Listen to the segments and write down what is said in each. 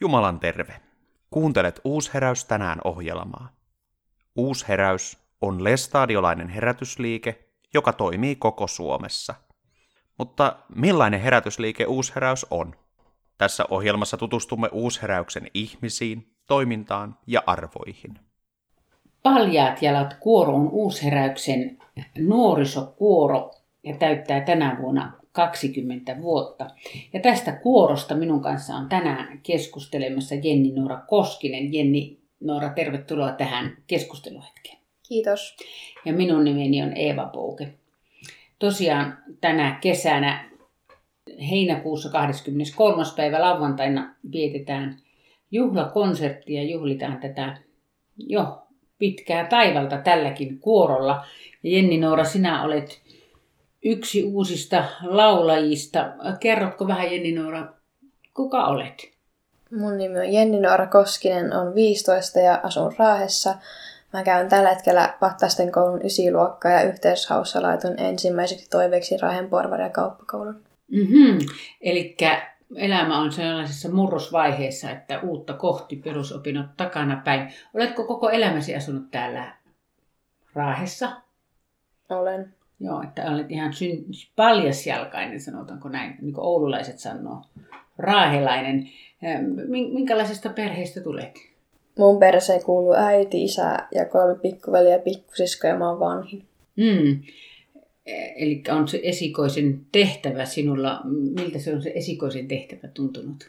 Jumalan terve. Kuuntelet Uusheräys tänään ohjelmaa. Uusheräys on lestadiolainen herätysliike, joka toimii koko Suomessa. Mutta millainen herätysliike Uusheräys on? Tässä ohjelmassa tutustumme Uusheräyksen ihmisiin, toimintaan ja arvoihin. Paljaat jalat kuoro on Uusheräyksen nuorisokuoro ja täyttää tänä vuonna 20 vuotta. Ja tästä kuorosta minun kanssa on tänään keskustelemassa Jenni Noora Koskinen. Jenni Noora, tervetuloa tähän keskusteluhetkeen. Kiitos. Ja minun nimeni on Eeva Pouke. Tosiaan tänä kesänä heinäkuussa 23. päivä lauantaina vietetään juhlakonsertti ja juhlitaan tätä jo pitkää taivalta tälläkin kuorolla. Ja Jenni Noora, sinä olet yksi uusista laulajista. Kerrotko vähän Jenni Noora, kuka olet? Mun nimi on Jenni Noora Koskinen, on 15 ja asun Raahessa. Mä käyn tällä hetkellä Pattasten koulun ysiluokkaa ja yhteishaussa laitun ensimmäiseksi toiveeksi Raahen porvari- ja kauppakoulun. Mm-hmm. Eli elämä on sellaisessa murrosvaiheessa, että uutta kohti perusopinnot takana päin. Oletko koko elämäsi asunut täällä Raahessa? Olen. Joo, että olet ihan syn- paljasjalkainen, sanotaanko näin, niin kuin oululaiset sanoo. Raahelainen. Minkälaisesta perheestä tulet? Mun perheeseen kuuluu äiti, isä ja kolme pikkuveliä ja pikkusiskoja ja mä oon vanhin. Mm. Eli on se esikoisen tehtävä sinulla, miltä se on se esikoisen tehtävä tuntunut?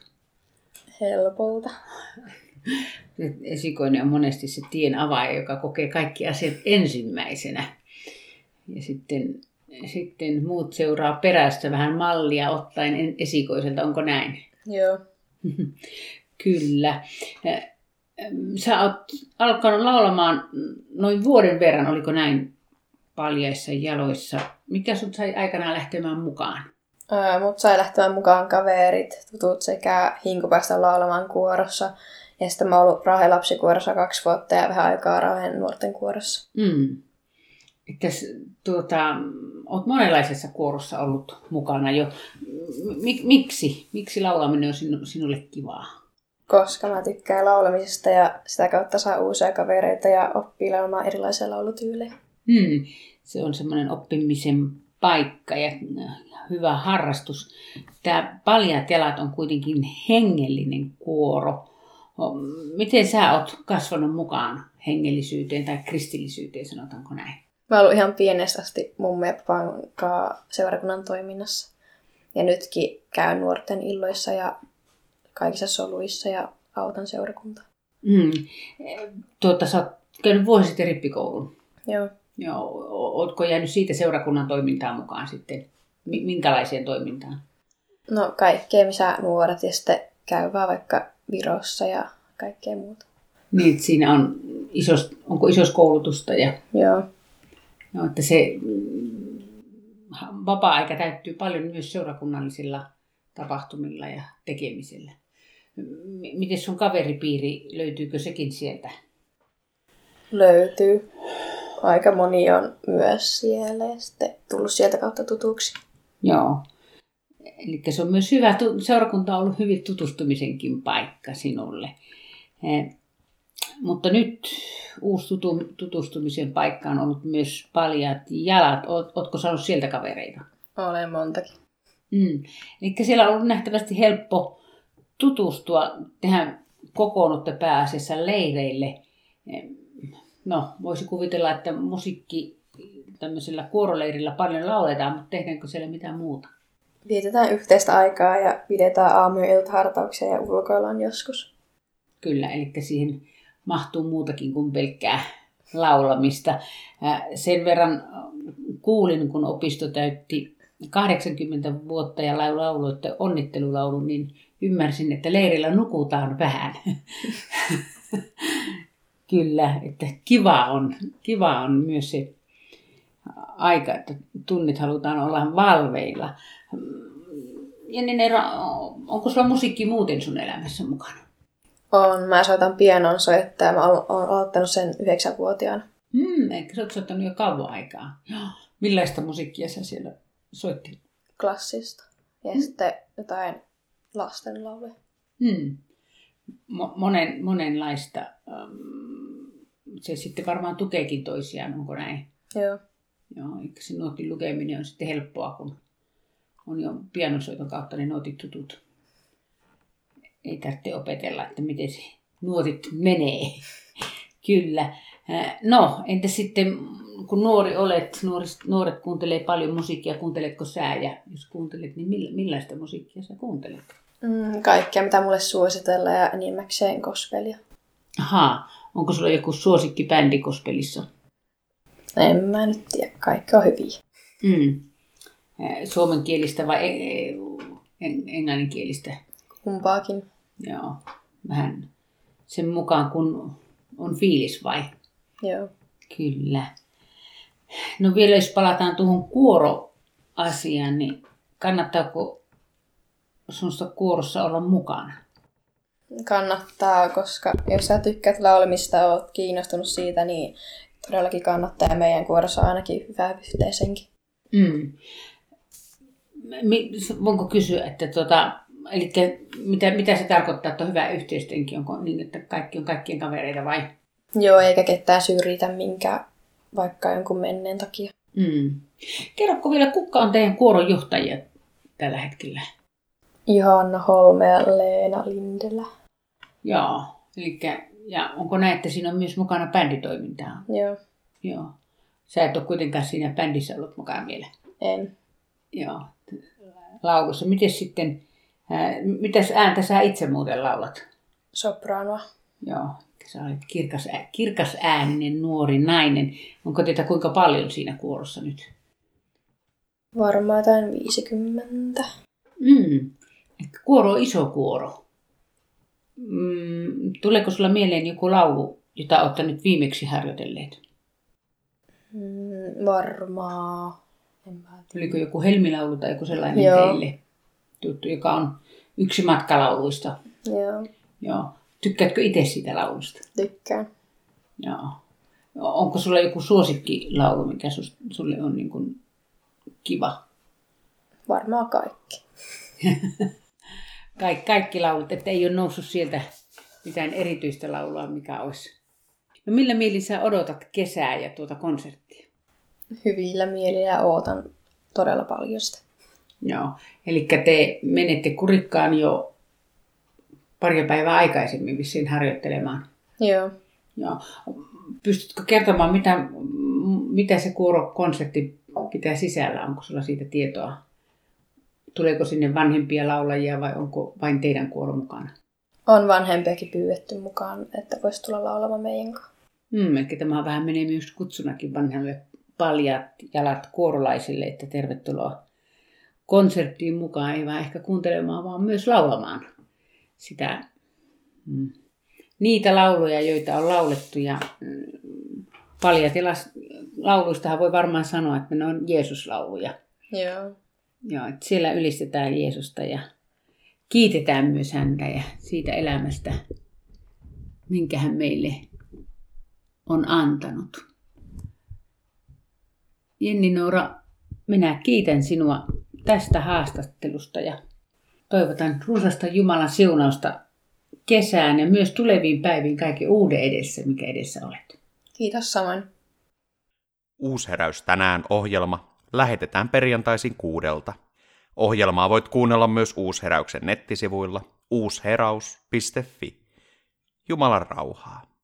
Helpolta. Esikoinen on monesti se tien avaaja, joka kokee kaikki asiat ensimmäisenä. Ja sitten, sitten muut seuraa perästä vähän mallia ottaen esikoiselta, onko näin? Joo. Kyllä. Sä oot alkanut laulamaan noin vuoden verran, oliko näin paljaissa jaloissa. Mikä sut sai aikanaan lähtemään mukaan? Ää, mut sai lähtemään mukaan kaverit, tutut sekä hinku päästä laulamaan kuorossa. Ja sitten mä oon ollut Raahen lapsikuorossa kaksi vuotta ja vähän aikaa Raahen nuorten kuorossa. Mm. Että tuota, olet monenlaisessa kuorossa ollut mukana jo. Miksi? Miksi laulaminen on sinulle kivaa? Koska mä tykkään laulamisesta ja sitä kautta saa uusia kavereita ja oppii laulamaan erilaisia laulutyylejä. Hmm. Se on semmoinen oppimisen paikka ja hyvä harrastus. Tämä Paljat jalat on kuitenkin hengellinen kuoro. Miten sä oot kasvanut mukaan hengellisyyteen tai kristillisyyteen, sanotaanko näin? Mä oon ollut ihan pienestä asti mummi ja seurakunnan toiminnassa. Ja nytkin käyn nuorten illoissa ja kaikissa soluissa ja autan seurakuntaa. Mm. Tuota, sä oot käynyt vuosi sitten rippikoulun. Joo. Joo. Ootko jäänyt siitä seurakunnan toimintaan mukaan sitten? Minkälaiseen toimintaan? No kaikkea, missä nuoret ja sitten käy vaan vaikka Virossa ja kaikkea muuta. Niin, siinä on isos, onko isos koulutusta? Ja... Joo. No, että se mm, vapaa-aika täyttyy paljon myös seurakunnallisilla tapahtumilla ja tekemisillä. Miten sun kaveripiiri, löytyykö sekin sieltä? Löytyy. Aika moni on myös siellä ja sitten tullut sieltä kautta tutuksi. Joo. Eli se on myös hyvä, seurakunta on ollut hyvin tutustumisenkin paikka sinulle. Mutta nyt uusi tutu, tutustumisen paikka on ollut myös paljat jalat. Oot, ootko saanut sieltä kavereita? Olen montakin. Mm. Eli siellä on ollut nähtävästi helppo tutustua. Tehän kokoonnutte pääasiassa leireille. No, voisi kuvitella, että musiikki tämmöisellä kuoroleirillä paljon lauletaan, mutta tehdäänkö siellä mitään muuta? Vietetään yhteistä aikaa ja pidetään aamu- ja iltahartauksia ja ulkoillaan joskus. Kyllä, eli siihen mahtuu muutakin kuin pelkkää laulamista. Sen verran kuulin, kun opisto täytti 80 vuotta ja lauloitte onnittelulaulu, niin ymmärsin, että leirillä nukutaan vähän. Kyllä, että kiva on, kiva on myös se aika, että tunnit halutaan olla valveilla. Jenni Neera, onko sulla musiikki muuten sun elämässä mukana? On. Mä soitan pianon soittaa. Mä oon aloittanut sen yhdeksänvuotiaana. Hmm, eikö sä oot soittanut jo kauan aikaa? Millaista musiikkia sä siellä soittit? Klassista. Ja hmm. sitten jotain lastenlauluja. Hmm. mo- monen, monenlaista. Ähm, Se sitten varmaan tukeekin toisiaan, onko näin? Joo. Joo, eikä se nuotin lukeminen on sitten helppoa, kun on jo pianosoiton kautta ne nuotit tutut. Ei tarvitse opetella, että miten se nuotit menee. Kyllä. Äh, No, entä sitten, kun nuori olet, nuoret, nuoret kuuntelee paljon musiikkia, kuunteletko sä? Ja jos kuuntelet, niin milla- millaista musiikkia sä kuuntelet? Mm, kaikkea, mitä mulle suositellaan ja enimmäkseen kospelia. Ahaa, onko sulla joku suosikki bändi kospelissa? En mä nyt tiedä, kaikki on hyviä. Mm. Äh, Suomenkielistä vai e- e- en- englanninkielistä? Kumpaakin. Joo, vähän sen mukaan, kun on fiilis vai? Joo. Kyllä. No vielä jos palataan tuohon kuoroasiaan, niin kannattaako sinusta kuorossa olla mukana? Kannattaa, koska jos sä tykkäät laulamista ja oot kiinnostunut siitä, niin todellakin kannattaa. Ja meidän kuorossa on ainakin hyvä yhteisenkin. Mm. Voinko kysyä, että tota, eli mitä, mitä se tarkoittaa, että on hyvä yhteistenkin? Onko niin, että kaikki on kaikkien kavereita vai? Joo, eikä ketään syrjitä minkään, vaikka jonkun menneen takia. Mm. Kerrotko vielä, kuka on teidän kuoron johtajia tällä hetkellä? Johanna Holme ja Leena Lindelä. Joo, eli ja onko näin, että siinä on myös mukana bänditoimintaa? Joo, Joo. Sä et ole kuitenkaan siinä bändissä ollut mukana vielä. en. Joo. Laulussa. Miten sitten, mitäs ääntä sä itse muuten laulat? Sopranoa. Joo. Sä olet kirkas, kirkas ääninen nuori nainen. Onko teitä kuinka paljon siinä kuorossa nyt? Varmaan jotain 50. Mm. Kuoro on iso kuoro. Mm, tuleeko sulla mieleen joku laulu, jota olette nyt viimeksi harjoitelleet? Mm, varmaan. En. Oliko joku helmilaulu tai joku sellainen Joo. teille tuttu, joka on yksi matkalauluista? Joo, Joo. Tykkäätkö itse siitä laulusta? tykkään. Joo. Onko sulla joku suosikkilaulu, mikä sulle on niin kuin kiva? Varmaan kaikki. Kaik, kaikki laulut, että ei ole noussut sieltä mitään erityistä laulua, mikä olisi. No millä mielin sä odotat kesää ja tuota konserttia? Hyvillä mielillä ootan todella paljon sitä. Joo. Eli te menette kurikkaan jo pari päivää aikaisemmin vissiin harjoittelemaan. Joo. Joo. Pystytkö kertomaan, mitä, mitä se kuorokonsertti pitää sisällä? Onko sulla siitä tietoa? Tuleeko sinne vanhempia laulajia vai onko vain teidän kuoro mukana? On vanhempiakin pyydetty mukaan, että voisi tulla laulamaan meidän kanssa. Hmm, eli tämä vähän menee myös kutsunakin vanhalle paljat jalat kuorolaisille, että tervetuloa konserttiin mukaan, ei vaan ehkä kuuntelemaan, vaan myös laulamaan sitä, mm, niitä lauluja, joita on laulettu. Ja mm, lauluistahan voi varmaan sanoa, että ne on Jeesuslauluja. Joo. Joo, että siellä ylistetään Jeesusta ja kiitetään myös häntä ja siitä elämästä, minkä hän meille on antanut. Jenni Noora, minä kiitän sinua tästä haastattelusta ja toivotan runsasta Jumalan siunausta kesään ja myös tuleviin päiviin kaiken uuden edessä, mikä edessä olet. Kiitos samoin. Uusheräys tänään ohjelma lähetetään perjantaisin kuudelta. Ohjelmaa voit kuunnella myös Uusheräyksen nettisivuilla uusheraus.fi. Jumalan rauhaa.